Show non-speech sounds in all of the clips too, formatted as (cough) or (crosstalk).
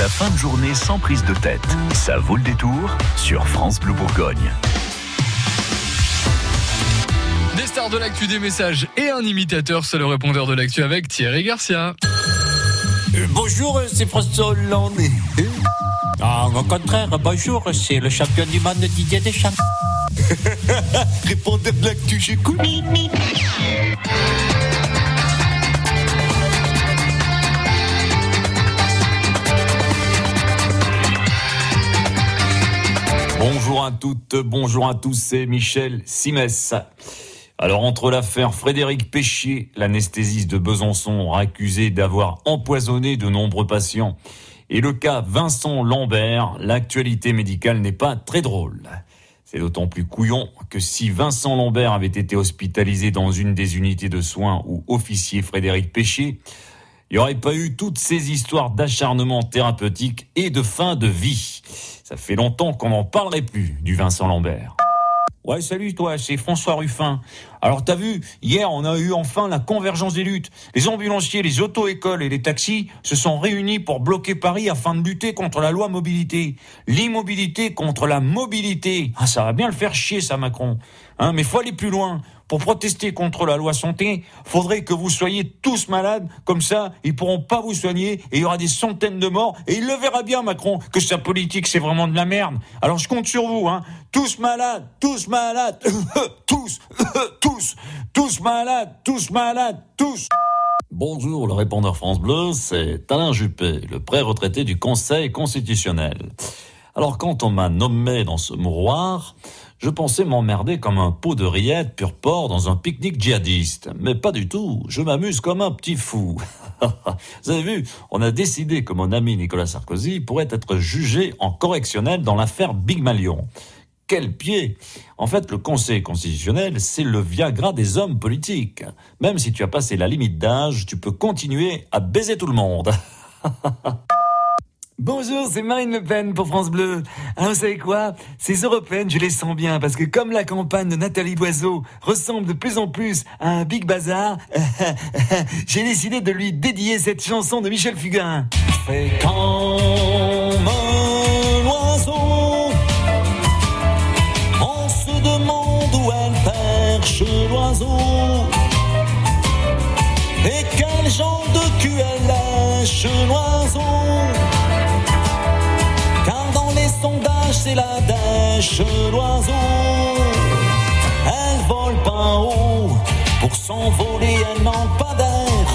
La fin de journée sans prise de tête. Ça vaut le détour sur France Bleu Bourgogne. Des stars de l'actu, des messages et un imitateur, c'est le répondeur de l'actu avec Thierry Garcia. Euh, bonjour, c'est François Hollande. Ah, au contraire, bonjour, c'est le champion du monde Didier Deschamps. (laughs) Répondeur de l'actu, j'écoute. Bonjour à tous, c'est Michel Simès. Alors entre l'affaire Frédéric Péchier, l'anesthésiste de Besançon accusé d'avoir empoisonné de nombreux patients, et le cas Vincent Lambert, l'actualité médicale n'est pas très drôle. C'est d'autant plus couillon que si Vincent Lambert avait été hospitalisé dans une des unités de soins où officier Frédéric Péchier, il n'y aurait pas eu toutes ces histoires d'acharnement thérapeutique et de fin de vie. Ça fait longtemps qu'on n'en parlerait plus du Vincent Lambert. Ouais, salut toi, c'est François Ruffin. Alors t'as vu, hier on a eu enfin la convergence des luttes. Les ambulanciers, les auto-écoles et les taxis se sont réunis pour bloquer Paris afin de lutter contre la loi mobilité. L'immobilité contre la mobilité. Ah, ça va bien le faire chier ça Macron. Hein, mais faut aller plus loin. Pour protester contre la loi santé, faudrait que vous soyez tous malades, comme ça, ils pourront pas vous soigner et il y aura des centaines de morts et il le verra bien, Macron, que sa politique c'est vraiment de la merde. Alors je compte sur vous, hein. Tous malades, tous malades, (laughs) tous, (laughs) tous, tous malades, tous malades, tous. Bonjour, le répondeur France Bleu, c'est Alain Juppé, le pré-retraité du Conseil constitutionnel. Alors quand on m'a nommé dans ce mouroir, je pensais m'emmerder comme un pot de rillettes pur porc dans un pique-nique djihadiste. Mais pas du tout, je m'amuse comme un petit fou. (laughs) Vous avez vu, on a décidé que mon ami Nicolas Sarkozy pourrait être jugé en correctionnel dans l'affaire Big Malion. Quel pied En fait, le Conseil constitutionnel, c'est le Viagra des hommes politiques. Même si tu as passé la limite d'âge, tu peux continuer à baiser tout le monde. (laughs) Bonjour, c'est Marine Le Pen pour France Bleu. Alors vous savez quoi? Ces européennes, je les sens bien parce que comme la campagne de Nathalie Loiseau ressemble de plus en plus à un Big Bazar, (laughs) j'ai décidé de lui dédier cette chanson de Michel Fugain. L'oiseau. Et quel genre de cul elle lèche l'oiseau. Car dans les sondages, c'est la dèche l'oiseau. Elle vole pas haut. Pour s'envoler, elle manque pas d'air.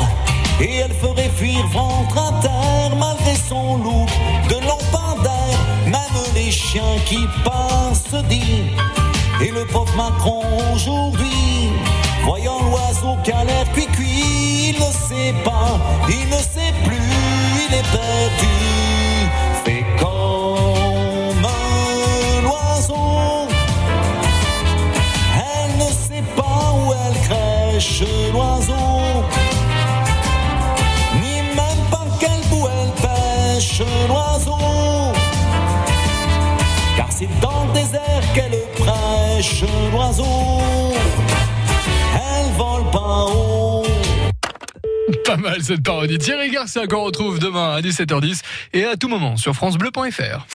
Et elle ferait fuir ventre à terre malgré son look de lampadaire. Même les chiens qui passent disent. Et le pauvre Macron aujourd'hui, voyant l'oiseau qui a l'air cuit-cuit, il ne sait pas, il ne sait plus, il est perdu. Fait comme un oiseau. Elle ne sait pas où elle crèche l'oiseau. Ni même par quel bout elle pêche l'oiseau. Car c'est dans le désert qu'elle pas. Pas mal cette parodie. Thierry Garcia qu'on retrouve demain à 17h10 et à tout moment sur FranceBleu.fr.